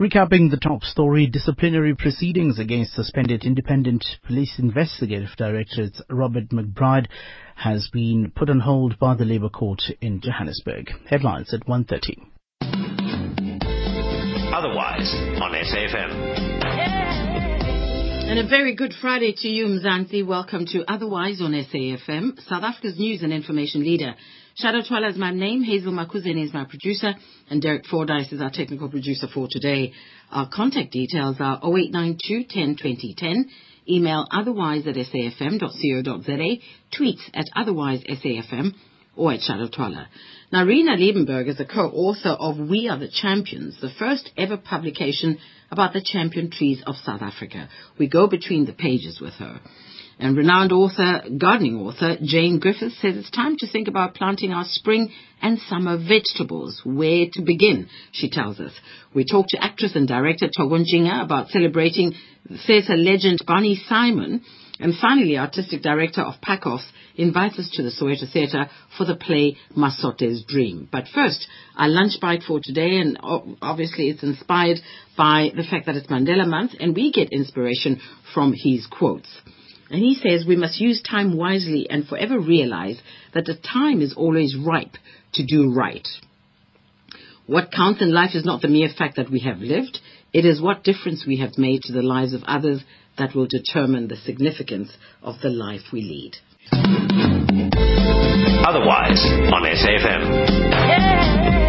Recapping the top story, disciplinary proceedings against suspended independent police investigative director Robert McBride has been put on hold by the Labour Court in Johannesburg. Headlines at 1.30. Otherwise on SAFM. And a very good Friday to you, Mzansi. Welcome to Otherwise on SAFM, South Africa's news and information leader. Shado Twala is my name. Hazel Makuzene is my producer. And Derek Fordyce is our technical producer for today. Our contact details are 0892 10 20 10. Email otherwise at safm.co.za. Tweets at otherwise safm or at Shado Twala. Now, Erna Liebenberg is the co-author of We Are the Champions, the first ever publication about the champion trees of South Africa. We go between the pages with her. And renowned author, gardening author, Jane Griffiths says it's time to think about planting our spring and summer vegetables. Where to begin, she tells us. We talk to actress and director Thoko Ntshinga about celebrating theatre legend Barney Simon. And finally, artistic director of PACOFS invites us to the Soweto Theatre for the play Masote's Dream. But first, our lunch bite for today, and obviously it's inspired by the fact that it's Mandela Month, and we get inspiration from his quotes. And he says we must use time wisely and forever realize that the time is always ripe to do right. What counts in life is not the mere fact that we have lived, it is what difference we have made to the lives of others that will determine the significance of the life we lead. Otherwise on SAFM.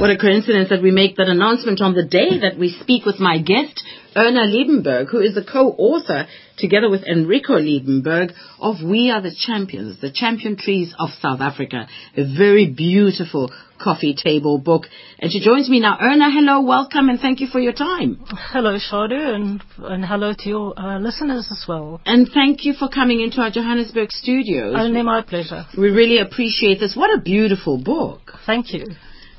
What a coincidence that we make that announcement on the day that we speak with my guest, Erna Liebenberg, who is the co-author, together with Enrico Liebenberg, of We Are the Champions, the Champion Trees of South Africa. A very beautiful coffee table book. And she joins me now. Erna, hello, welcome, and thank you for your time. Hello, Shado, and, and hello to your uh, listeners as well. And thank you for coming into our Johannesburg studios. Only my pleasure. We really appreciate this. What a beautiful book. Thank you.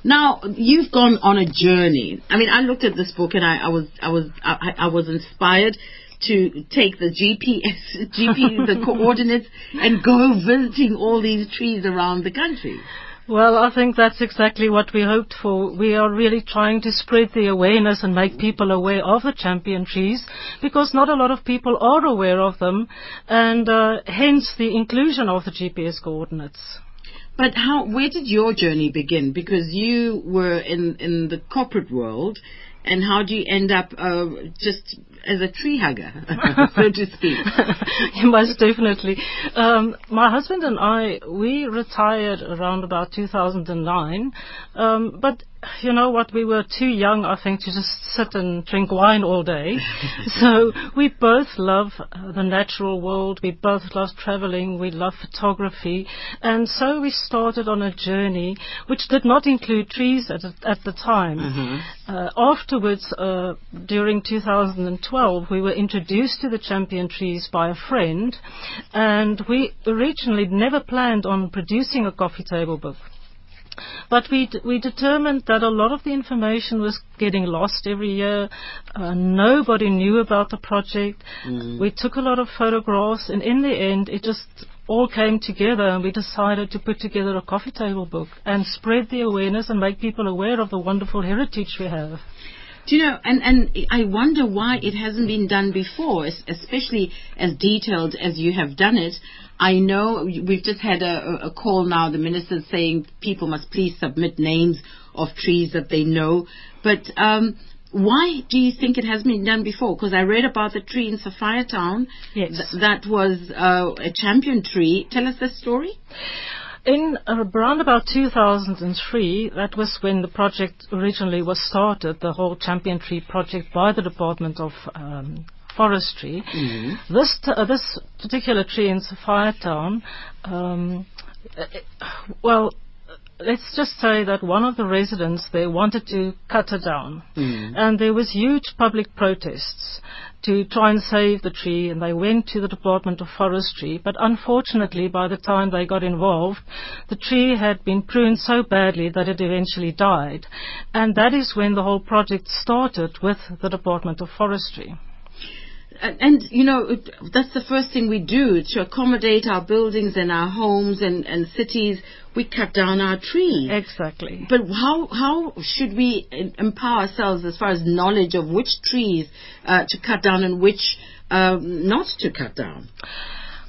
Now you've gone on a journey. I mean, I looked at this book and I, I was I was I, I was inspired to take the GPS, GP, the coordinates, and go visiting all these trees around the country. Well, I think that's exactly what we hoped for. We are really trying to spread the awareness and make people aware of the champion trees because not a lot of people are aware of them and uh, hence the inclusion of the GPS coordinates. But how? Where did your journey begin? Because you were in in the corporate world, and how do you end up uh, just as a tree hugger, so to speak? Most definitely. Um, my husband and I, we retired around about 2009, um, but you know what, we were too young, I think, to just sit and drink wine all day. so we both love uh, the natural world. We both love traveling. We love photography. And so we started on a journey which did not include trees at, at the time. Mm-hmm. Uh, afterwards, uh, during 2012, we were introduced to the champion trees by a friend. And we originally never planned on producing a coffee table book. But we we determined that a lot of the information was getting lost every year. Uh, nobody knew about the project. Mm. We took a lot of photographs, and in the end, it just all came together, and we decided to put together a coffee table book and spread the awareness and make people aware of the wonderful heritage we have. Do you know, and, and I wonder why it hasn't been done before, especially as detailed as you have done it. I know we've just had a, a call now, the minister saying people must please submit names of trees that they know. But um, why do you think it has been done before? Because I read about the tree in Sophiatown yes. Th- that was uh, a champion tree. Tell us the story. In around about 2003, that was when the project originally was started, the whole champion tree project by the Department of um, forestry. Mm-hmm. This t- uh, this particular tree in Sophiatown, um, it, well, let's just say that one of the residents there wanted to cut it down, mm. and there was huge public protests to try and save the tree, and they went to the Department of Forestry. But unfortunately, by the time they got involved, the tree had been pruned so badly that it eventually died, and that is when the whole project started with the Department of Forestry. And, and, you know that's the first thing we do to accommodate our buildings and our homes and, and cities. We cut down our trees. Exactly. But how how should we empower ourselves as far as knowledge of which trees uh, to cut down and which um, not to cut down?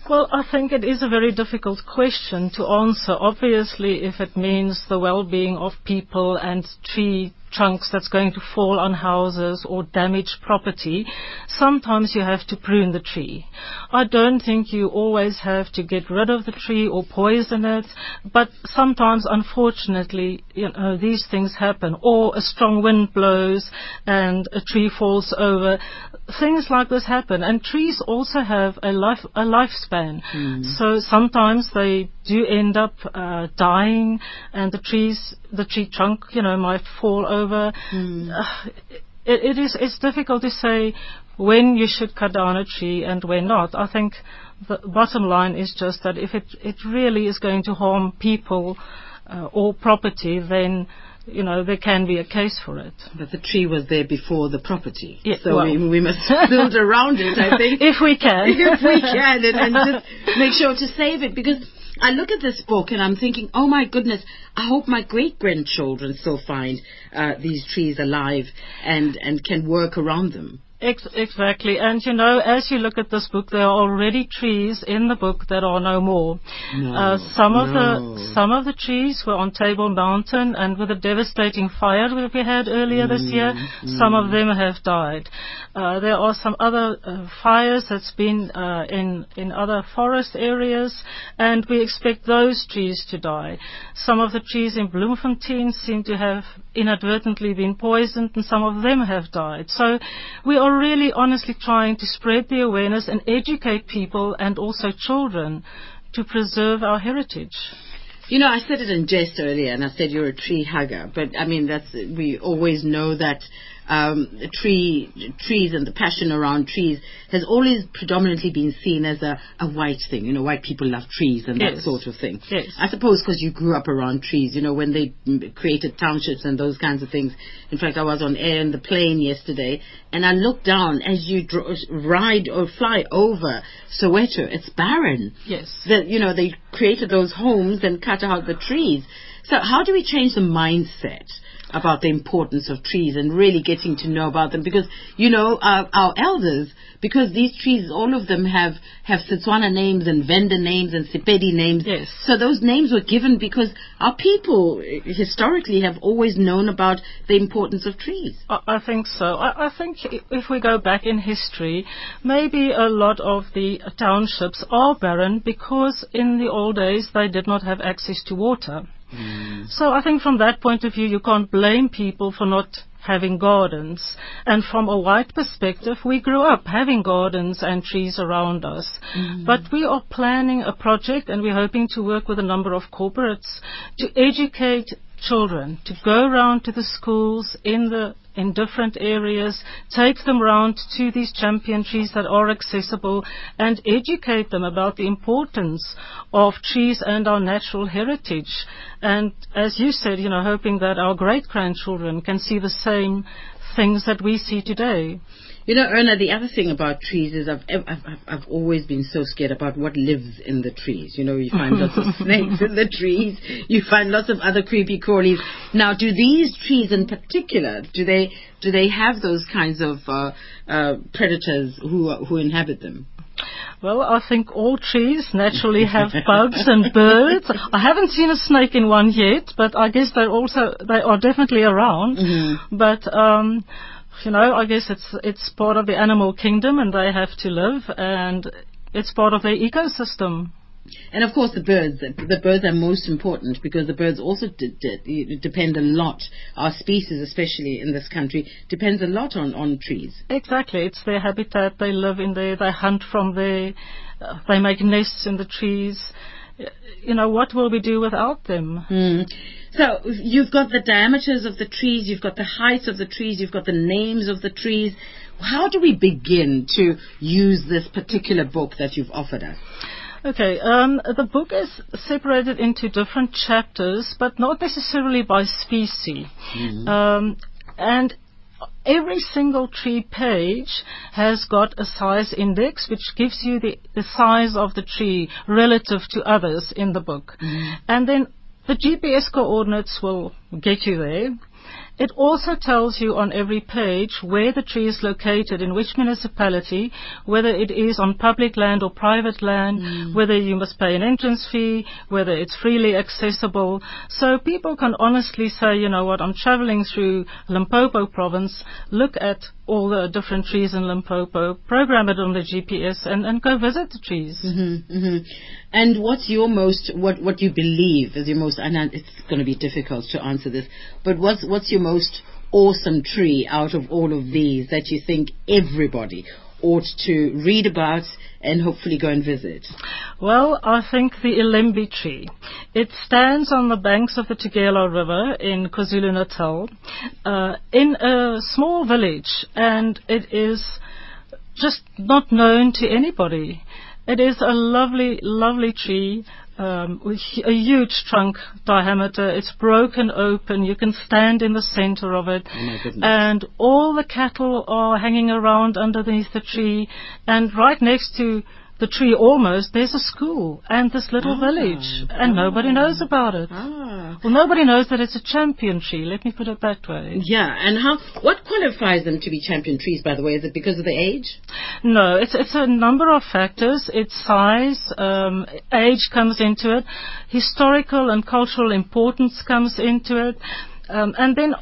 Well, I think it is a very difficult question to answer. Obviously, if it means the well-being of people and tree trunks that's going to fall on houses or damage property, sometimes you have to prune the tree. I don't think you always have to get rid of the tree or poison it, but sometimes, unfortunately, you know, these things happen. Or a strong wind blows and a tree falls over. Things like this happen, and trees also have a life a lifespan. Hmm. So sometimes they do end up uh, dying, and the trees, the tree trunk, you know, might fall over. Uh, it, it is it's difficult to say when you should cut down a tree and when not. I think the bottom line is just that if it it really is going to harm people uh, or property, then you know there can be a case for it. But the tree was there before the property, Yeah, so well. we, we must build around it. I think if we can. if we can, and, and just make sure to save it because. I look at this book and I'm thinking, oh my goodness, I hope my great grandchildren still find uh, these trees alive and, and can work around them. Ex- exactly. And you know, as you look at this book, there are already trees in the book that are no more. No, uh, some of the some of the trees were on Table Mountain, and with the devastating fire that we had earlier this year, Mm, some of them have died. Uh, there are some other uh, fires that's been uh, in in other forest areas, and we expect those trees to die. Some of the trees in Bloemfontein seem to have inadvertently been poisoned, and some of them have died. So we are really honestly trying to spread the awareness and educate people and also children to preserve our heritage. You know, I said it in jest earlier, and I said you're a tree hugger. But I mean, that's we always know that um, the tree trees and the passion around trees has always predominantly been seen as a, a white thing. You know, white people love trees and that sort of thing. Yes. I suppose because you grew up around trees. You know, when they created townships and those kinds of things. In fact, I was on air in the plane yesterday, and I looked down as you dro- ride or fly over Soweto. It's barren Yes. that you know they created those homes and cut out the trees. So how do we change the mindset about the importance of trees and really getting to know about them? Because you know our, our elders, because these trees, all of them have have Setswana names and Venda names and Sepedi names. Yes. So those names were given because our people historically have always known about the importance of trees. I I think so. I, I think if we go back in history, maybe a lot of the townships are barren because in the old days they did not have access to water. Mm. So I think from that point of view, you can't blame people for not having gardens. And from a white perspective, we grew up having gardens and trees around us. Mm. But we are planning a project and we're hoping to work with a number of corporates to educate children to go around to the schools in the in different areas, take them around to these champion trees that are accessible and educate them about the importance of trees and our natural heritage. And as you said, you know, hoping that our great grandchildren can see the same things that we see today. You know, Erna, the other thing about trees is I've, I've, I've, I've always been so scared about what lives in the trees. You know, you find lots of snakes in the trees. You find lots of other creepy crawlies. Now, do these trees in particular, do they, do they have those kinds of, uh, uh, predators who, who inhabit them? Well, I think all trees naturally have bugs and birds. I haven't seen a snake in one yet, but I guess they're also they are definitely around. But um, you know, I guess it's it's part of the animal kingdom, and they have to live, and it's part of their ecosystem. And of course, the birds. The birds are most important because the birds also de- de- depend a lot. Our species, especially in this country, depends a lot on, on trees. Exactly, it's their habitat. They live in there. They hunt from there. Uh, they make nests in the trees. You know, what will we do without them? Mm. So you've got the diameters of the trees, you've got the heights of the trees, you've got the names of the trees. How do we begin to use this particular book that you've offered us? Okay, um, the book is separated into different chapters, but not necessarily by species. Um, and every single tree page has got a size index which gives you the, the size of the tree relative to others in the book. Mm-hmm. And then the GPS coordinates will get you there. It also tells you on every page where the tree is located, in which municipality, whether it is on public land or private land, mm. whether you must pay an entrance fee, whether it's freely accessible. So people can honestly say, you know what, I'm traveling through Limpopo province, look at all the different trees in Limpopo, program it on the GPS and, and go visit the trees. hmm And what's your most what what you believe is your most and it's going to be difficult to answer this, but what's what's your most awesome tree out of all of these that you think everybody ought to read about and hopefully go and visit? Well, I think the Ilembe tree. It stands on the banks of the Tugela River in KwaZulu-Natal, uh, in a small village, and it is just not known to anybody. It is a lovely, lovely tree. Um, with a huge trunk diameter. It's broken open. You can stand in the center of it. Oh. And all the cattle are hanging around underneath the tree. And right next to the tree almost, there's a school and this little Ah, village. And nobody knows about it. Ah. Well, nobody knows that it's a champion tree. Let me put it that way. Yeah, and how what qualifies them to be champion trees by the way? Is it because of the age? No, it's it's a number of factors. Its size, um, age comes into it, historical and cultural importance comes into it, um, and then.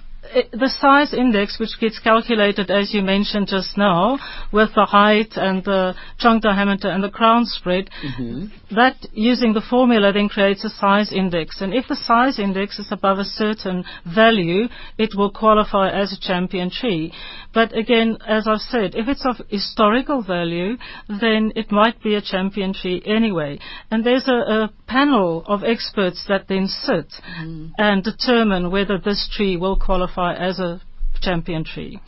The size index, which gets calculated as you mentioned just now, with the height and the trunk diameter and the crown spread, mm-hmm. that using the formula then creates a size index. And if the size index is above a certain value, it will qualify as a champion tree. But again, as I've said, if it's of historical value, then it might be a champion tree anyway. And there's a, a panel of experts that then sit mm-hmm. and determine whether this tree will qualify as a champion tree.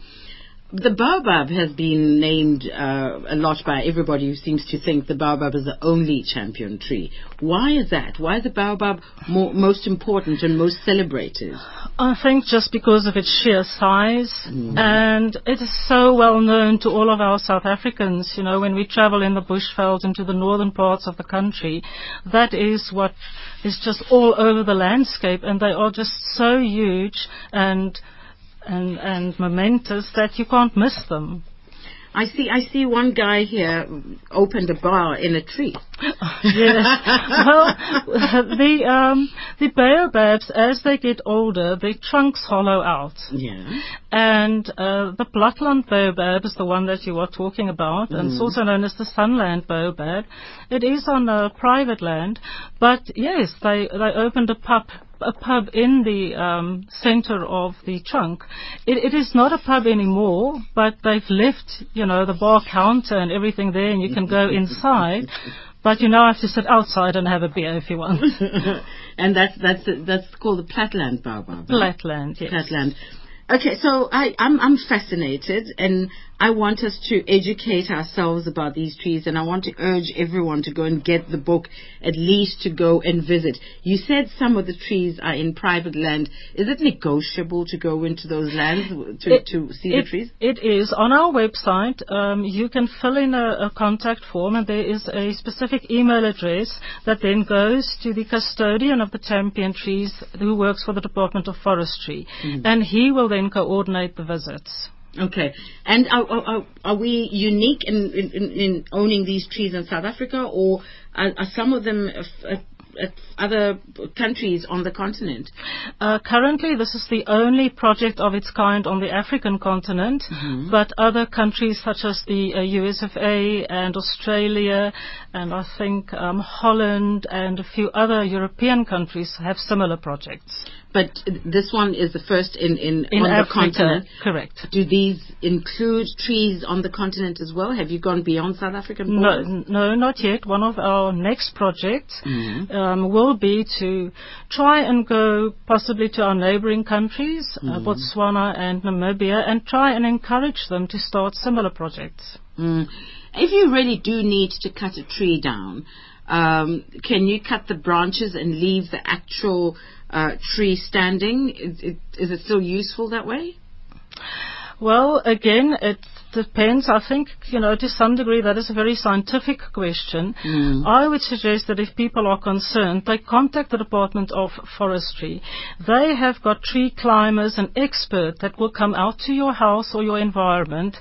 The baobab has been named uh, a lot by everybody who seems to think the baobab is the only champion tree. Why is that? Why is the baobab more, most important and most celebrated? I think just because of its sheer size mm. and it is so well known to all of our South Africans, you know, when we travel in the bushveld into the northern parts of the country, that is what is just all over the landscape and they are just so huge and and and momentous that you can't miss them. I see. I see one guy here opened a bar in a tree. yes. Well, the um, the baobabs, as they get older, their trunks hollow out. Yeah. And uh, the Platland baobab is the one that you are talking about, and it's also known as the Sunland baobab. It is on uh, private land, but yes, they they opened a pub a pub in the um, center of the trunk. It, it is not a pub anymore, but they've left you know the bar counter and everything there, and you can go inside. But you now have to sit outside and have a beer if you want. and that's that's that's called the Platland baobab. right? Flatland, yes. Platland. Okay, so I, I'm, I'm fascinated and I want us to educate ourselves about these trees and I want to urge everyone to go and get the book, at least to go and visit. You said some of the trees are in private land. Is it negotiable to go into those lands to, It- to see it, the trees? It is. On our website, um, you can fill in a, a contact form and there is a specific email address that then goes to the custodian of the champion trees who works for the Department of Forestry. Mm-hmm. And he will then coordinate the visits. Okay. And are, are, are- we unique in, in, in- in owning these trees in South Africa or are, are some of them f- at other countries on the continent? Uh, currently, this is the only project of its kind on the African continent, Mm-hmm. but other countries such as the uh, USFA and Australia, and I think um, Holland and a few other European countries have similar projects. But this one is the first in, in, In on Africa, the continent. correct. Do these include trees on the continent as well? Have you gone beyond South African No, borders? n- no, not yet. One of our next projects Mm-hmm. um, will be to try and go possibly to our neighboring countries, uh, Mm-hmm. Botswana and Namibia, and try and encourage them to start similar projects. Mm. If you really do need to cut a tree down, um, can you cut the branches and leave the actual uh, tree standing? Is it, is it still useful that way? Well, again, it depends. I think, you know, to some degree that is a very scientific question. I would suggest that if people are concerned, they contact the Department of Forestry. They have got tree climbers and experts that will come out to your house or your environment,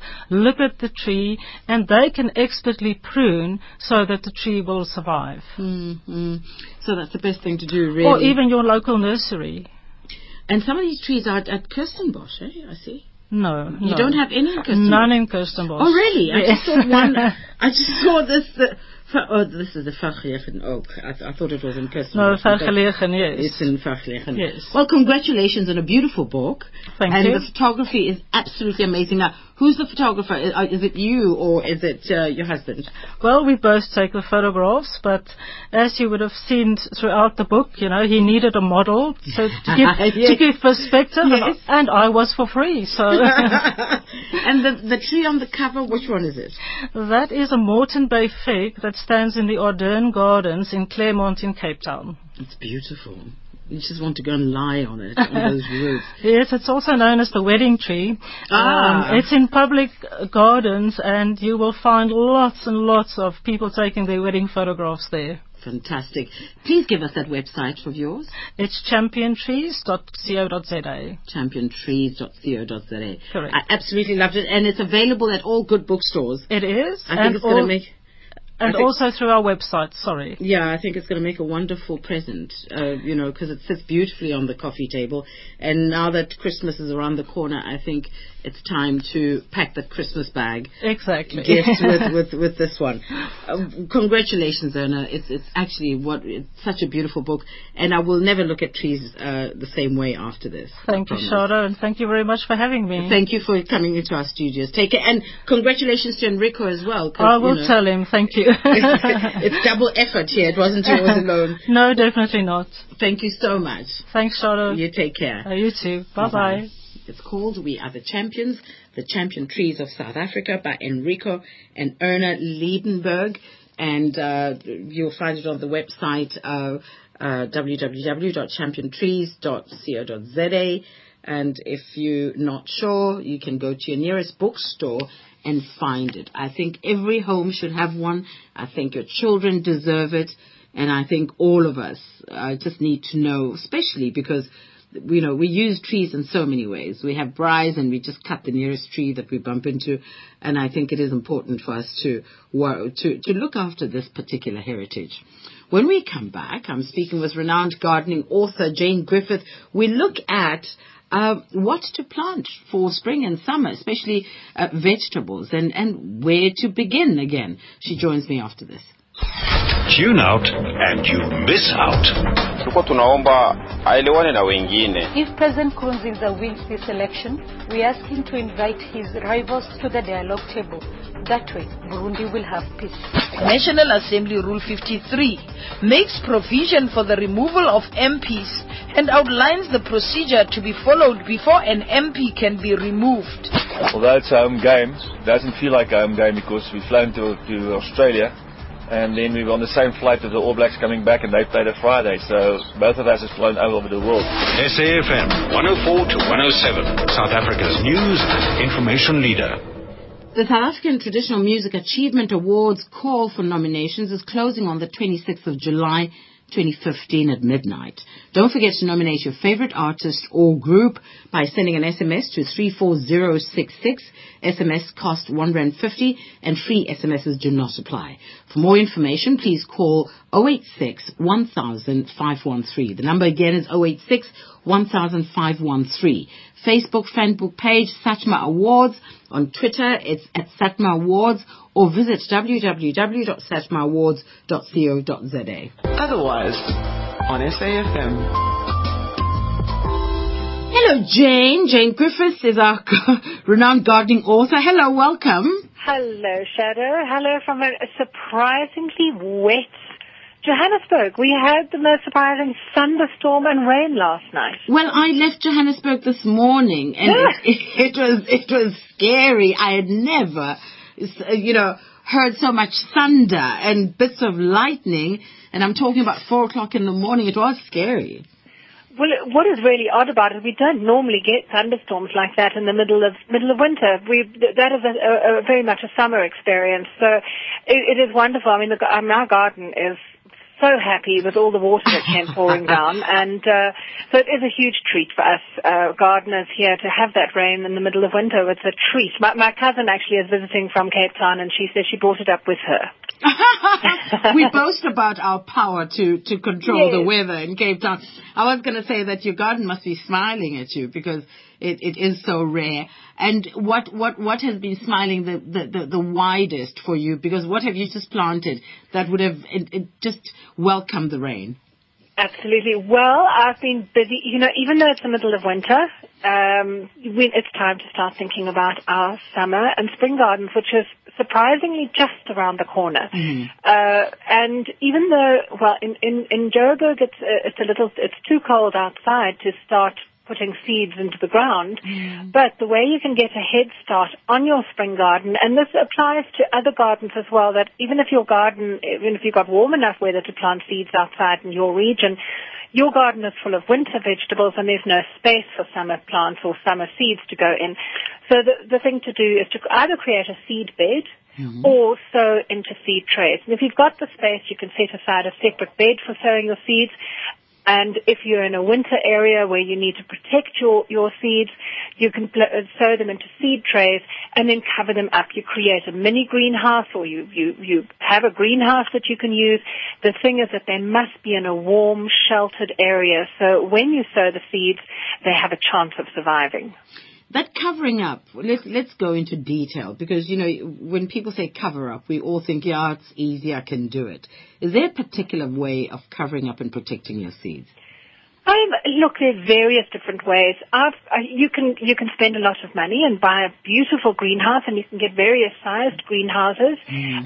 look at the tree, and they can expertly prune so that the tree will survive. Mm-hmm. So that's the best thing to do, really. Or even your local nursery. and some of these trees are at Kirstenbosch, eh? I see. No, You no. don't have any in Kirstenbosch? None in Kirstenbosch. Oh, really? I just saw one. I just saw this. Uh, oh, this is the Vergelegen Oak. I, I thought it was in Kirstenbosch. no, vergelegen, yes. It's in Vergelegen. Yes. Well, congratulations on a beautiful book. Thank and you. the photography is absolutely amazing. Now, who's the photographer? Is, is it you or is it uh, your husband? Well, we both take the photographs, but as you would have seen throughout the book, you know, he needed a model so to give, Yes. to give perspective, Yes. and I was for free. So and the the tree on the cover, which one is it? that is a Moreton Bay fig that stands in the Arderne Gardens in Claremont in Cape Town. It's beautiful. You just want to go and lie on it, on those roots. Yes, it's also known as the wedding tree. Ah. Um, it's in public gardens, and you will find lots and lots of people taking their wedding photographs there. Fantastic. Please give us that website of yours, It's championtrees.co.za. championtrees.co.za. Correct. I absolutely loved it, and it's available at all good bookstores. It is, I think it's going to make. And also through our website. Sorry. Yeah, I think it's going to make a wonderful present, uh, you know, because it sits beautifully on the coffee table. And now that Christmas is around the corner, I think it's time to pack that Christmas bag Exactly. gift with, with, with this one. Uh, congratulations, Erna. It's, it's actually what, it's such a beautiful book. And I will never look at trees uh, the same way after this. Thank you. Shado, and thank you very much for having me. Thank you for coming into our studios. Take care. And congratulations to Enrico as well. I you will know, tell him. Thank you. it's double effort here. It wasn't yours alone. no, definitely not. Thank you so much. Thanks, Shado. You take care. Uh, you too. Bye bye. It's called We Are the Champions, The Champion Trees of South Africa by Enrico and Erna Liebenberg. And uh, you'll find it on the website uh, uh, www.championtrees.co.za. And if you're not sure, you can go to your nearest bookstore and find it. I think every home should have one. I think your children deserve it. And I think all of us uh, just need to know, especially because you know, we use trees in so many ways. We have braais and we just cut the nearest tree that we bump into. And I think it is important for us to, to, to look after this particular heritage. When we come back, I'm speaking with renowned gardening author Jane Griffith. We look at uh, what to plant for spring and summer, especially uh, vegetables, and, and where to begin again. She joins me after this. Tune out and you miss out. Tulikuwa tunaomba aelewane na wengine If President Nkurunziza wins this election, we ask him to invite his rivals to the dialogue table. That way, Burundi will have peace. National Assembly Rule 53 makes provision for the removal of MPs and outlines the procedure to be followed before an MP can be removed. Although it's a home game, it doesn't feel like a home game because we've flown to, to Australia and then we were on the same flight as the All Blacks coming back and they played a Friday. So both of us have flown all over the world. SAFM 104 to 107, South Africa's news and information leader. The South African Traditional Music Achievement Awards call for nominations is closing on the 26th of July 2015 at midnight. Don't forget to nominate your favorite artist or group by sending an SMS to 34066. SMS cost 1 Rand 50 and free SMSs do not apply. For more information, please call 086 10513. The number again is 086 10513. Facebook fan book page Satma Awards. On Twitter, it's at Satma Awards or visit www.satmaawards.co.za. Otherwise, on SAFM. Hello, Jane. Jane Griffiths is our renowned gardening author. Hello, welcome. Hello, Shado. Hello from a, surprisingly wet Johannesburg. We had the most surprising thunderstorm and rain last night. Well, I left Johannesburg this morning, and it, it was it was scary. I had never, uh, you know, heard so much thunder and bits of lightning. And I'm talking about four o'clock in the morning. It was scary. Well, what is really odd about it, we don't normally get thunderstorms like that in the middle of middle of winter. We that is a, a, a very much a summer experience. So it, it is wonderful. I mean, the, our garden is so happy with all the water that came pouring down, and uh, so it is a huge treat for us uh, gardeners here to have that rain in the middle of winter. It's a treat. My, my cousin actually is visiting from Cape Town, and she says she brought it up with her. we boast about our power to, to control Yes. the weather in Cape Town. I was going to say that your garden must be smiling at you because it, it is so rare. And what, what, what has been smiling the, the, the, the widest for you? Because what have you just planted that would have it, it just welcomed the rain? Absolutely. Well, I've been busy. You know, even though it's the middle of winter, um, when it's time to start thinking about our summer and spring gardens, which is surprisingly just around the corner. Uh, and even though, well, in in in Joburg, it's uh, it's a little, it's too cold outside to start putting seeds into the ground. Mm. But the way you can get a head start on your spring garden, and this applies to other gardens as well, that even if your garden, even if you've got warm enough weather to plant seeds outside in your region, your garden is full of winter vegetables and there's no space for summer plants or summer seeds to go in. So the, the thing to do is to either create a seed bed mm-hmm. or sow into seed trays. And if you've got the space, you can set aside a separate bed for sowing your seeds. And if you're in a winter area where you need to protect your, your seeds, you can pl- uh, sow them into seed trays and then cover them up. You create a mini greenhouse or you, you, you have a greenhouse that you can use. The thing is that they must be in a warm, sheltered area. So when you sow the seeds, they have a chance of surviving. That covering up, let's, let's go into detail because, you know, when people say cover up, we all think, yeah, it's easy, I can do it. Is there a particular way of covering up and protecting your seeds? Um, look, there's various different ways. I've, uh, you can you can spend a lot of money and buy a beautiful greenhouse, and you can get various sized greenhouses.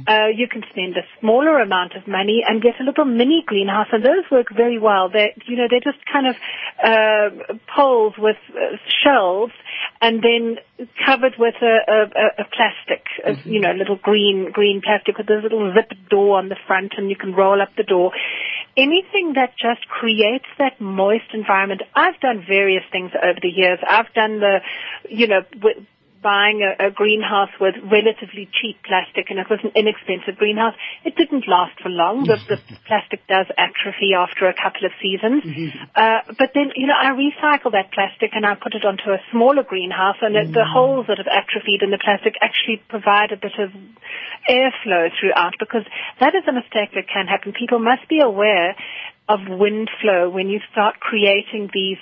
Uh, you can spend a smaller amount of money and get a little mini greenhouse, and those work very well. They, you know, they're just kind of uh, poles with uh, shelves, and then covered with a, a, a- plastic, a, you know, little green green plastic with a little zip door on the front, and you can roll up the door. Anything that just creates that moist environment. I've done various things over the years. I've done the, you know, buying a, a greenhouse with relatively cheap plastic, and it was an inexpensive greenhouse. It didn't last for long. The, the plastic does atrophy after a couple of seasons. Uh, but then, you know, I recycle that plastic and I put it onto a smaller greenhouse, and it, the holes that have atrophied in the plastic actually provide a bit of airflow throughout because that is a mistake that can happen. People must be aware of wind flow when you start creating these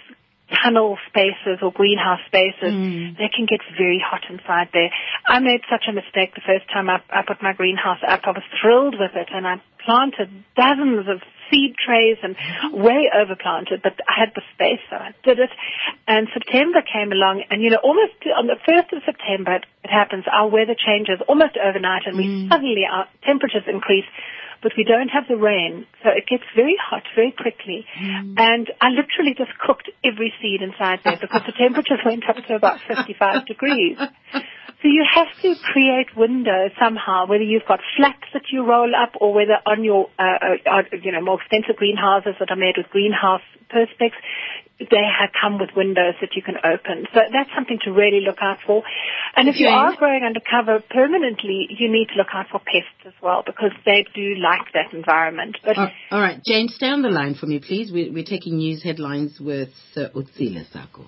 tunnel spaces or greenhouse spaces. Mm. They can get very hot inside there. I made such a mistake the first time I, I put my greenhouse up. I was thrilled with it and I planted dozens of seed trays and mm. way overplanted, but I had the space, so I did it. And September came along, and you know, almost on the first of September, it, it happens. Our weather changes almost overnight, and we mm. suddenly our temperatures increase. But we don't have the rain, so it gets very hot very quickly. And I literally just cooked every seed inside there because the temperatures went up to about 55 degrees. So you have to create windows somehow, whether you've got flats that you roll up or whether on your, uh, uh, uh, you know, more expensive greenhouses that are made with greenhouse perspex, they have come with windows that you can open. So that's something to really look out for. And if you are growing under cover permanently, you need to look out for pests as well because they do like that environment. But Oh, all right, Jane, stay on the line for me, please. We, we're taking news headlines with Sir Utsile Sako.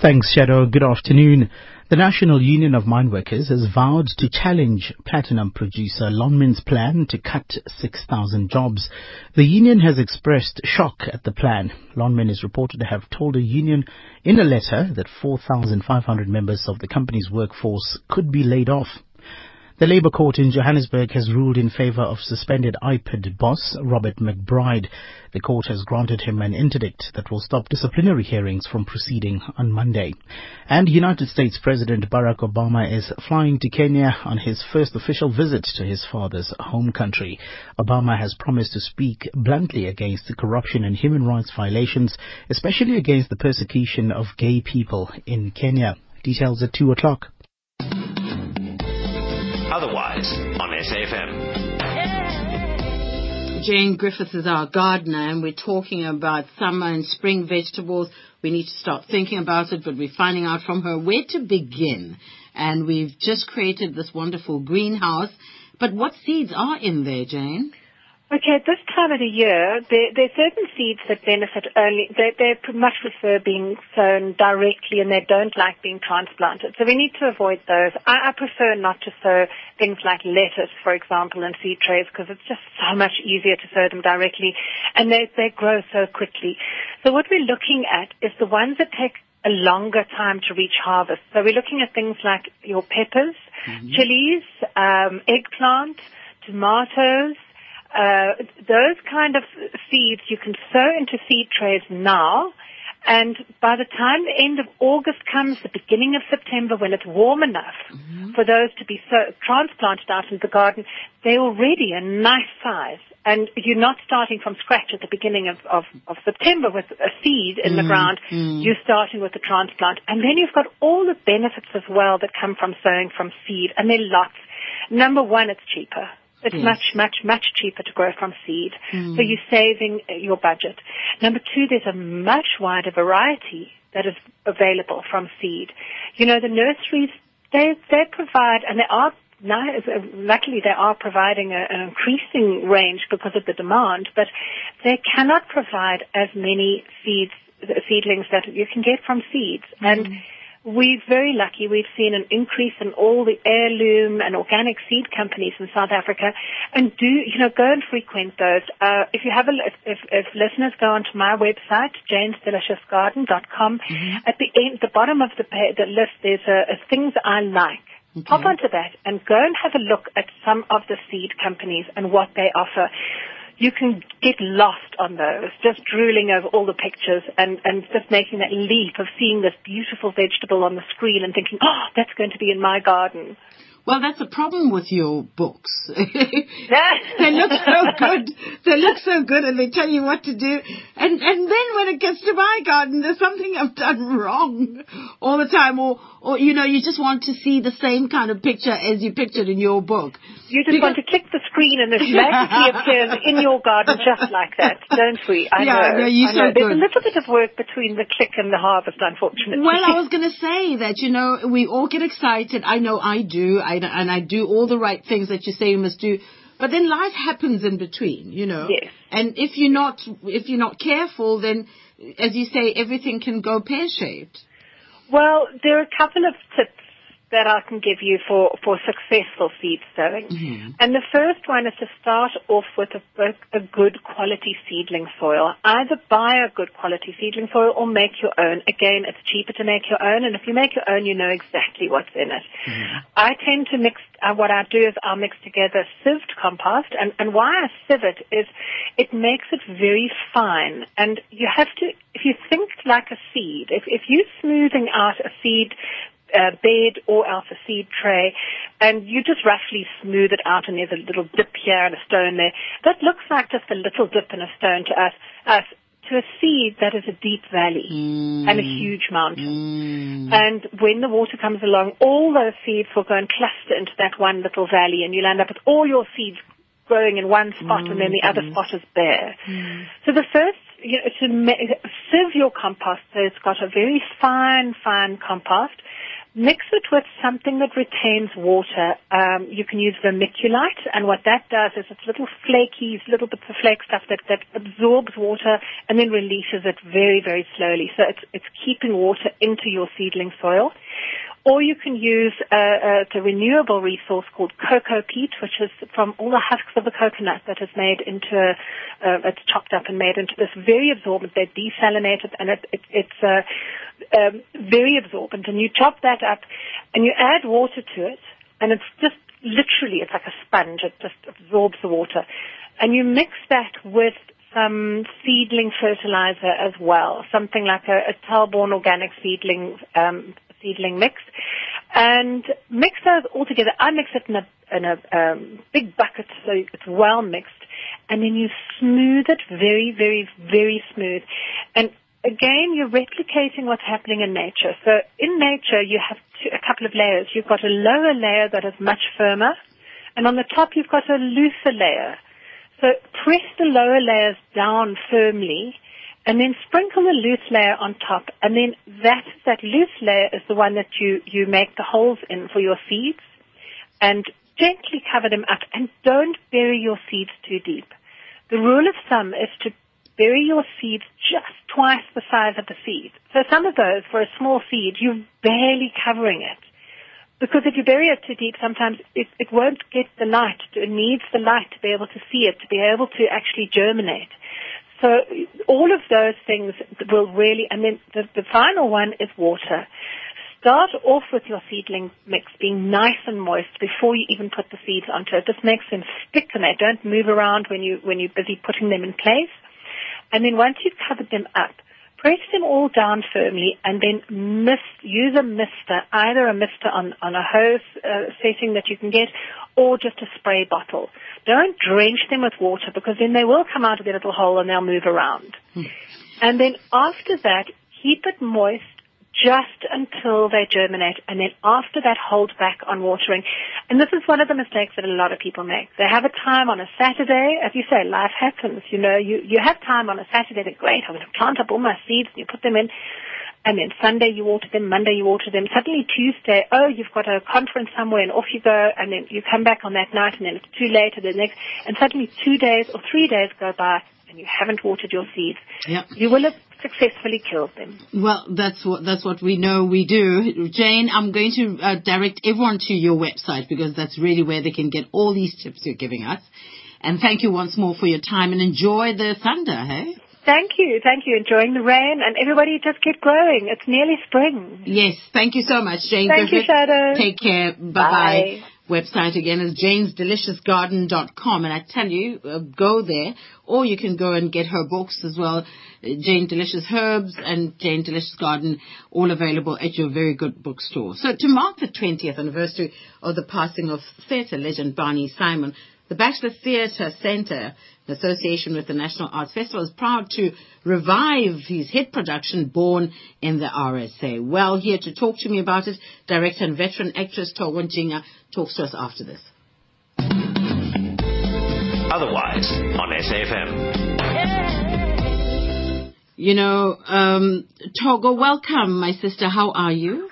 Thanks, Shado. Good afternoon. The National Union of Mine Workers has vowed to challenge platinum producer Lonmin's plan to cut 6,000 jobs. The union has expressed shock at the plan. Lonmin is reported to have told a union in a letter that 4,500 members of the company's workforce could be laid off. The Labour Court in Johannesburg has ruled in favour of suspended IPID boss Robert McBride. The court has granted him an interdict that will stop disciplinary hearings from proceeding on Monday. And United States President Barack Obama is flying to Kenya on his first official visit to his father's home country. Obama has promised to speak bluntly against corruption and human rights violations, especially against the persecution of gay people in Kenya. Details at 2 o'clock. Otherwise on SAFM. Jane Griffiths is our gardener, and we're talking about summer and spring vegetables. We need to start thinking about it, but we're finding out from her where to begin. And we've just created this wonderful greenhouse. But what seeds are in there, Jane? Okay, at this time of the year, there, there are certain seeds that benefit only, they, they much prefer being sown directly and they don't like being transplanted. So we need to avoid those. I, I prefer not to sow things like lettuce, for example, in seed trays because it's just so much easier to sow them directly and they, they grow so quickly. So what we're looking at is the ones that take a longer time to reach harvest. So we're looking at things like your peppers, mm-hmm. chilies, um, eggplant, tomatoes, uh, those kind of seeds you can sow into seed trays now, and by the time the end of August comes, the beginning of September, when it's warm enough mm-hmm. for those to be so transplanted out into the garden, they're already a nice size. And you're not starting from scratch at the beginning of, of, of September with a seed in mm-hmm. the ground. Mm-hmm. You're starting with a transplant. And then you've got all the benefits as well that come from sowing from seed. And there are lots. Number one, it's cheaper. It's yes. much, much, much cheaper to grow from seed. Mm. So you're saving your budget. Number two, there's a much wider variety that is available from seed. You know, the nurseries, they, they provide, and they are now, luckily they are providing a, an increasing range because of the demand, but they cannot provide as many seeds, seedlings that you can get from seeds. Mm. And we're very lucky. We've seen an increase in all the heirloom and organic seed companies in South Africa, and do you know go and frequent those. Uh, if you have a if, if listeners go onto my website janesdeliciousgarden.com, mm-hmm. at the end, the bottom of the page, the list there's a, a things I like. Okay. Pop onto that and go and have a look at some of the seed companies and what they offer you can get lost on those, just drooling over all the pictures and, and just making that leap of seeing this beautiful vegetable on the screen and thinking, oh, that's going to be in my garden. Well, that's a problem with your books. they look so good. They look so good and they tell you what to do. And, and then when it gets to my garden, there's something I've done wrong all the time. Or, or, you know, you just want to see the same kind of picture as you pictured in your book. You just because want to click the screen and it magically appears in your garden just like that, don't we? I yeah, know. No, you're I know. So There's a little bit of work between the click and the harvest, unfortunately. Well, I was going to say that, you know, we all get excited. I know I do. I, and I do all the right things that you say you must do. But then life happens in between, you know. Yes. And if you're not, if you're not careful, then, as you say, everything can go pear-shaped. Well, there are a couple of tips that I can give you for, for successful seed sowing. Mm-hmm. And the first one is to start off with a, a good quality seedling soil. Either buy a good quality seedling soil or make your own. Again, it's cheaper to make your own, and if you make your own, you know exactly what's in it. Mm-hmm. I tend to mix, uh, what I do is I'll mix together sieved compost, and, and why I sieve it is it makes it very fine, and you have to, if you think like a seed, if, if you're smoothing out a seed uh, bed or else a seed tray, and you just roughly smooth it out, and there's a little dip here and a stone there. That looks like just a little dip and a stone to us. Us to a seed that is a deep valley mm. and a huge mountain. Mm. And when the water comes along, all those seeds will go and cluster into that one little valley, and you'll end up with all your seeds growing in one spot, mm. and then the other spot is bare. Mm. So the first you know, to ma- sieve your compost so it's got a very fine, fine compost. Mix it with something that retains water. Um, you can use vermiculite, and what that does is it's little flaky, little bits of flake stuff that, that absorbs water and then releases it very, very slowly. So it's, it's keeping water into your seedling soil. Or you can use the renewable resource called cocoa peat, which is from all the husks of the coconut that is made into, uh, it's chopped up and made into this very absorbent. They're desalinated and it, it, it's uh, um, very absorbent. And you chop that up and you add water to it, and it's just literally it's like a sponge. It just absorbs the water, and you mix that with some seedling fertilizer as well, something like a, a Talborne organic seedling um, seedling mix, and mix those all together. I mix it in a in a um, big bucket so it's well mixed, and then you smooth it very, very, very smooth. And again, you're replicating what's happening in nature. So in nature, you have two, a couple of layers. You've got a lower layer that is much firmer, and on the top, you've got a looser layer. So press the lower layers down firmly and then sprinkle the loose layer on top. And then that, that loose layer is the one that you, you make the holes in for your seeds. And gently cover them up and don't bury your seeds too deep. The rule of thumb is to bury your seeds just twice the size of the seed. So some of those, for a small seed, you're barely covering it. Because if you bury it too deep, sometimes it, it won't get the light. It needs the light to be able to see it, to be able to actually germinate. So all of those things will really, and then the, the final one is water. Start off with your seedling mix being nice and moist before you even put the seeds onto it. This makes them stick and they don't move around when you when you're busy putting them in place. And then once you've covered them up, press them all down firmly and then mist, use a mister, either a mister on, on a hose uh, setting that you can get or just a spray bottle. Don't drench them with water because then they will come out of their little hole and they'll move around. Hmm. And then after that, keep it moist just until they germinate and then after that hold back on watering. And this is one of the mistakes that a lot of people make. They have a time on a Saturday, as you say, life happens, you know, you, you have time on a Saturday, they're great, I'm going to plant up all my seeds and you put them in. And then Sunday you water them, Monday you water them. Suddenly Tuesday, oh, you've got a conference somewhere and off you go and then you come back on that night and then it's too late and the next, and suddenly two days or three days go by and you haven't watered your seeds. Yep. You will have successfully killed them. Well, that's what that's what we know we do. Jane, I'm going to uh, direct everyone to your website because that's really where they can get all these tips you're giving us. And thank you once more for your time and enjoy the thunder, hey? Thank you, thank you. Enjoying the rain and everybody just keep growing. It's nearly spring. Yes, thank you so much, Jane. Thank you, Shado. Take care. Bye-bye. Bye website again is janesdeliciousgarden.com and I tell you, uh, go there or you can go and get her books as well, Jane Delicious Herbs and Jane Delicious Garden, all available at your very good bookstore. So to mark the 20th anniversary of the passing of theatre legend Barney Simon, the Baxter Theatre Centre, in association with the National Arts Festival, is proud to revive his hit production, Born in the RSA. Well, here to talk to me about it, director and veteran actress Thoko Ntshinga talks to us after this. Otherwise, on SAFM. You know, um, Thoko, welcome, my sister. How are you?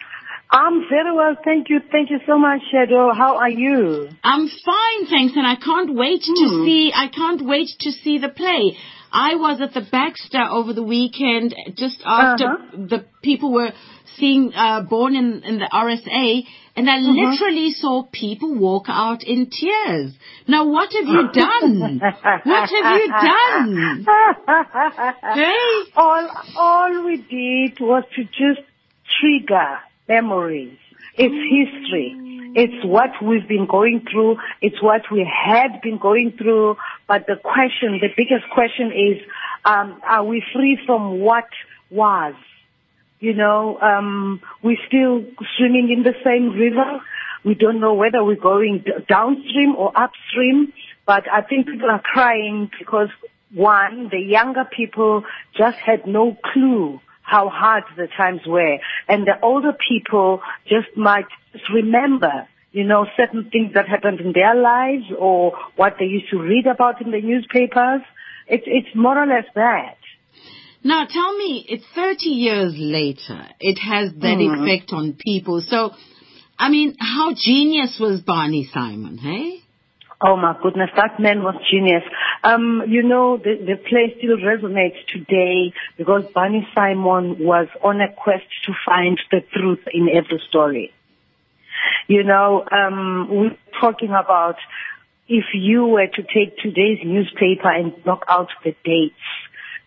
I'm very well, thank you. Thank you so much, Shado. How are you? I'm fine, thanks, and I can't wait hmm. to see. I can't wait to see the play. I was at the Baxter over the weekend, just after uh-huh. the people were seeing uh, Born in, in the RSA, and I uh-huh. literally saw people walk out in tears. Now, what have you done? what have you done? hey? All, all we did was to just trigger memories. It's history. It's what we've been going through. It's what we had been going through. But the question, the biggest question is, um, are we free from what was? You know, um, we're still swimming in the same river. We don't know whether we're going downstream or upstream. But I think people are crying because one, the younger people just had no clue how hard the times were. And the older people just might remember, you know, certain things that happened in their lives or what they used to read about in the newspapers. It's, it's more or less that. Now tell me, it's 30 years later. It has that mm-hmm. effect on people. So, I mean, how genius was Barney Simon, hey? Oh my goodness, that man was genius. Um, you know, the, the play still resonates today because Barney Simon was on a quest to find the truth in every story. You know, um, we're talking about if you were to take today's newspaper and knock out the dates,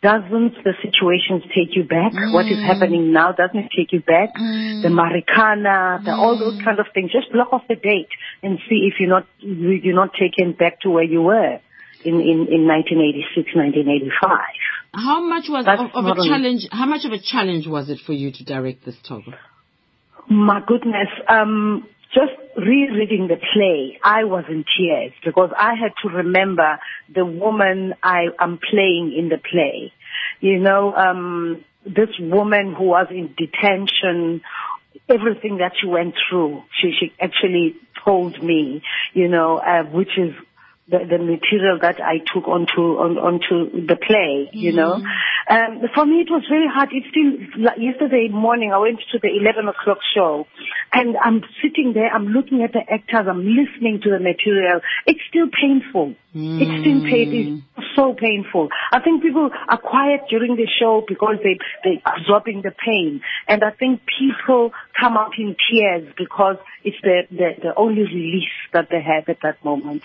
doesn't the situations take you back? Mm. What is mm. happening now doesn't it take you back? Mm. The Marikana, the, mm. all those mm. kind of things. Just block off the date and see if you're not you're not taken back to where you were in in, in 1986, 1985. How much was of, of a challenge? How much of a challenge was it for you to direct this talk? My goodness, um, just rereading the play, I was in tears because I had to remember the woman I am playing in the play. You know, um, this woman who was in detention, everything that she went through, she, she actually told me, you know, uh, which is the, the material that I took onto on, onto the play, you know. Um, for me, it was very hard. It's still like yesterday morning. I went to the 11 o'clock show, and I'm sitting there. I'm looking at the actors. I'm listening to the material. It's still painful. It's still pain. It's so painful. I think people are quiet during the show because they they absorbing the pain, and I think people come out in tears because it's the the, the only release that they have at that moment.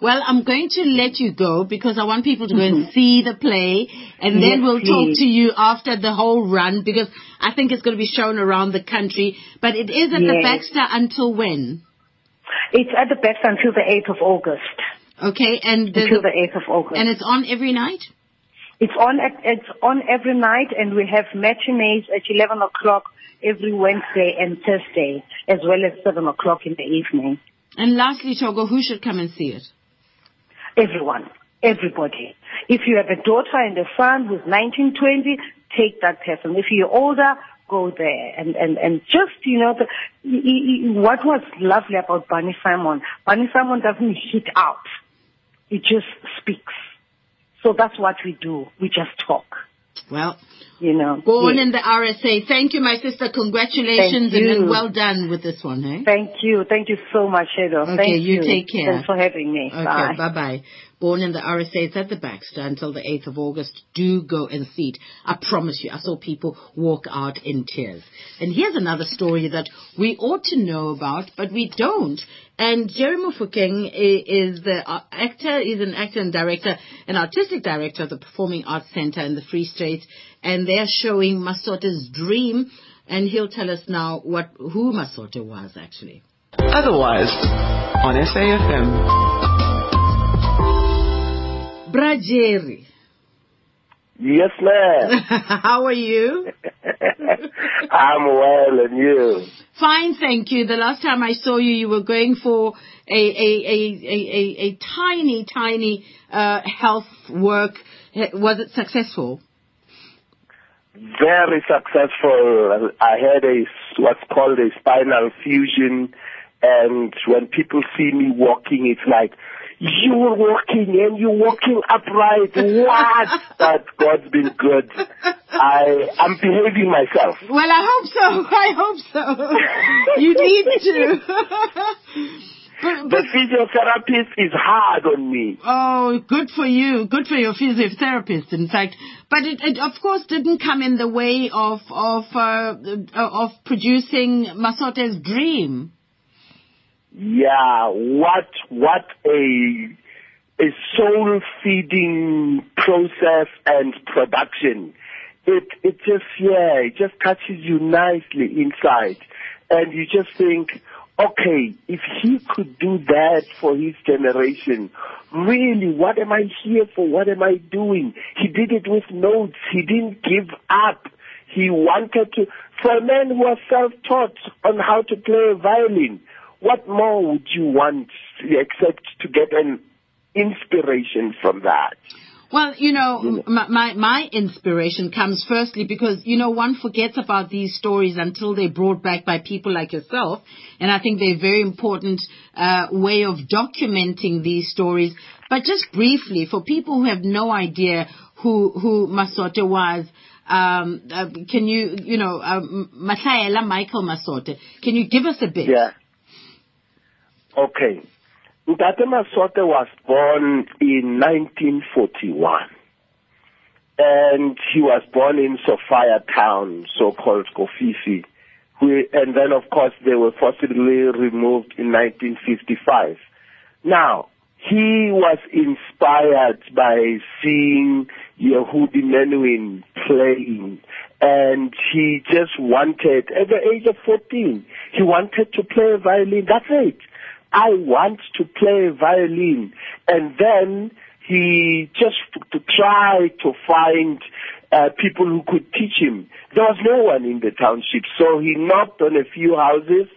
Well, I'm going to let you go because I want people to go and mm-hmm. see the play and then Yes, we'll talk to you after the whole run because I think it's going to be shown around the country. But it is at the Yes. Baxter until when? It's at the best until the 8th of August. Okay, and the, Until the 8th of August. and it's on every night? It's on at, it's on every night, and we have matinees at 11 o'clock every Wednesday and Thursday, as well as 7 o'clock in the evening. And lastly, Thoko, who should come and see it? Everyone, everybody. If you have a daughter and a son who's 19, 20, take that person. If you're older, go there and, and, and just, you know, the, what was lovely about Barney Simon, Barney Simon doesn't hit out. It just speaks. So that's what we do. We just talk. Well, you know. Born yes. in the RSA. Thank you, my sister. Congratulations and, well done with this one, eh? Thank you. Thank you so much, Edo. Okay, Thank you you. take care. Thanks for having me. Okay, Bye. bye bye. Born in the RSA, at the Baxter until the 8th of August. Do go and see it. I promise you, I saw people walk out in tears. And here's another story that we ought to know about, but we don't. And Jerry Mofokeng i- is the uh, actor, is an actor and director, an artistic director of the Performing Arts Center in the Free State. And they're showing Masote's Dream. And he'll tell us now what, who Masote was actually. Otherwise, on SAFM. Brajeri. Yes, ma'am. How are you? I'm well, and you? Fine, thank you. The last time I saw you, you were going for a a a a, a, a tiny tiny uh, health work. Was it successful? Very successful. I had a what's called a spinal fusion, and when people see me walking, it's like you're walking and you're walking upright. What? but God's been good. I I'm behaving myself. Well, I hope so. I hope so. you need to. The physiotherapist is hard on me. Oh, good for you. Good for your physiotherapist, in fact. But it, it of course, didn't come in the way of of uh, of producing Masote's dream. Yeah, what what a a soul feeding process and production. It it just yeah, it just touches you nicely inside, and you just think, okay, if he could do that for his generation, really, what am I here for? What am I doing? He did it with notes. He didn't give up. He wanted to. For a man who was self-taught on how to play a violin, what more would you want except to get an inspiration from that? Well, you know, my, my my inspiration comes firstly because you know one forgets about these stories until they're brought back by people like yourself, and I think they're a very important uh, way of documenting these stories. But just briefly, for people who have no idea who who Masote was, um, uh, can you you know um, Michael Masote? Can you give us a bit? Yeah. Okay. Ntate Masote was born in 1941. And he was born in Sophia town, so-called Kofifi. We, and then, of course, they were forcibly removed in 1955. Now, he was inspired by seeing Yehudi Menuhin playing and he just wanted, at the age of 14, he wanted to play violin. That's it. I want to play violin. And then he just to try to find uh, people who could teach him. There was no one in the township, so he knocked on a few houses,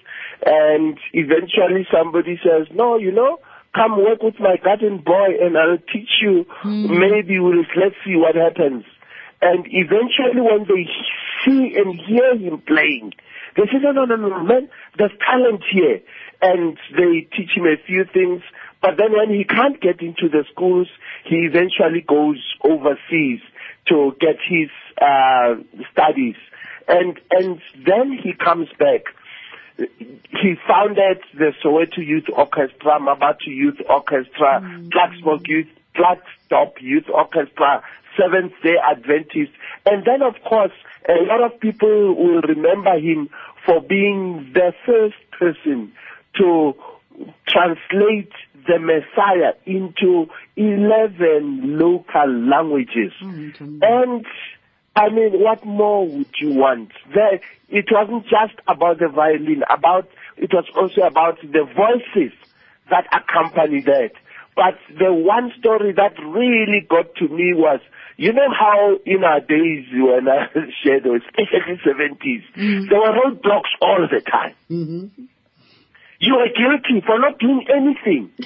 and eventually somebody says, "No, you know, come work with my garden boy, and I'll teach you. Maybe we'll let's see what happens." And eventually, when they see and hear him playing, they say, "No, no, no, no, man, there's talent here." And they teach him a few things, But then when he can't get into the schools, he eventually goes overseas to get his uh, studies. And, and then he comes back. He founded the Soweto Youth Orchestra, Mabatu Youth Orchestra, mm. Klerksdorp Youth, Klerksdorp Youth Orchestra, Seventh Day Adventist. And then of course, a lot of people will remember him for being the first person to translate the Messiah into 11 local languages. Mm-hmm. And I mean, what more would you want? There, it wasn't just about the violin, about, it was also about the voices that accompany that. But the one story that really got to me was, you know how in our days when I shared, especially 70s, mm-hmm. there were roadblocks all the time. Mm-hmm you are guilty for not doing anything.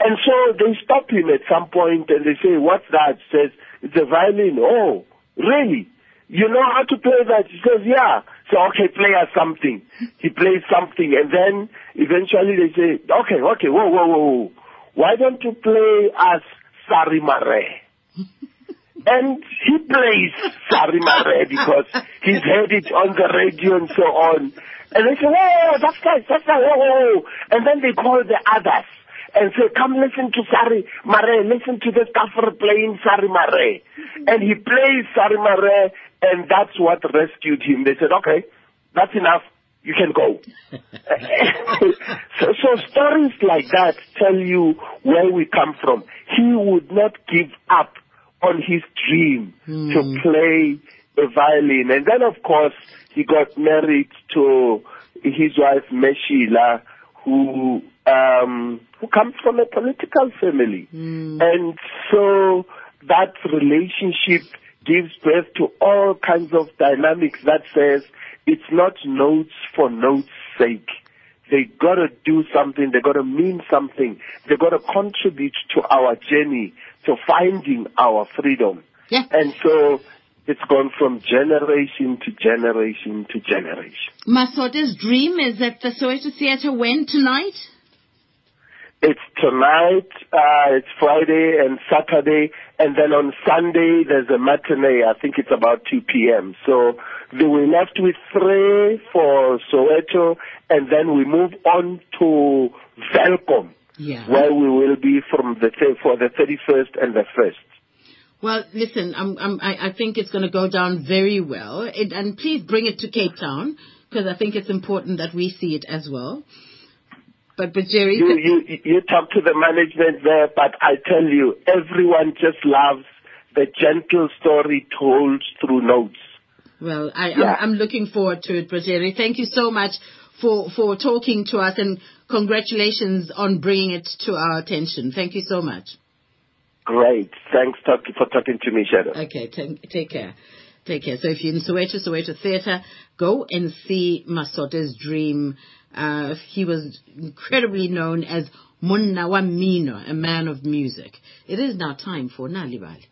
and so they stop him at some point and they say, what's that? He says, it's a violin. Oh, really? You know how to play that? He says, yeah. So, okay, play us something. He plays something and then eventually they say, okay, okay, whoa, whoa, whoa. Why don't you play us Sarie Marais? and he plays Sarie Marais because he's heard it on the radio and so on. And they say, whoa, that's nice, that's nice, whoa, whoa, whoa. And then they call the others and say, come listen to Sarie Marais, listen to this kafir playing Sarie Marais. And he plays Sari Mare and that's what rescued him. They said, okay, that's enough. You can go. so, so stories like that tell you where we come from. He would not give up on his dream mm. to hmm. play the violin. And then, of course, he got married to his wife Meshila, who um, who comes from a political family, mm. and so that relationship gives birth to all kinds of dynamics that says it's not notes for notes' sake. They gotta do something. They gotta mean something. They gotta contribute to our journey to finding our freedom. Yeah. And so it's gone from generation to generation to generation. Masote's dream is at the Soweto Theatre when tonight? It's tonight, uh, it's Friday and Saturday, and then on Sunday there's a matinee. I think it's about 2 p.m. So we're left with three for Soweto, and then we move on to Welkom, yeah. where we will be from the for the 31st and the 1st. Well, listen, I'm, I'm, I, I think it's going to go down very well. It, and please bring it to Cape Town because I think it's important that we see it as well. But, but Jerry, you, you you talk to the management there, but I tell you, everyone just loves the gentle story told through notes. Well, I, yeah. I'm, I'm looking forward to it, Jerry. Thank you so much for for talking to us, and congratulations on bringing it to our attention. Thank you so much. Great. Thanks talk, for talking to me, Shado. Okay, t- take care. Take care. So if you're in Soweto, Soweto Theatre, go and see Masote's Dream. Uh, he was incredibly known as Munna Mino, a man of music. It is now time for Nalibali.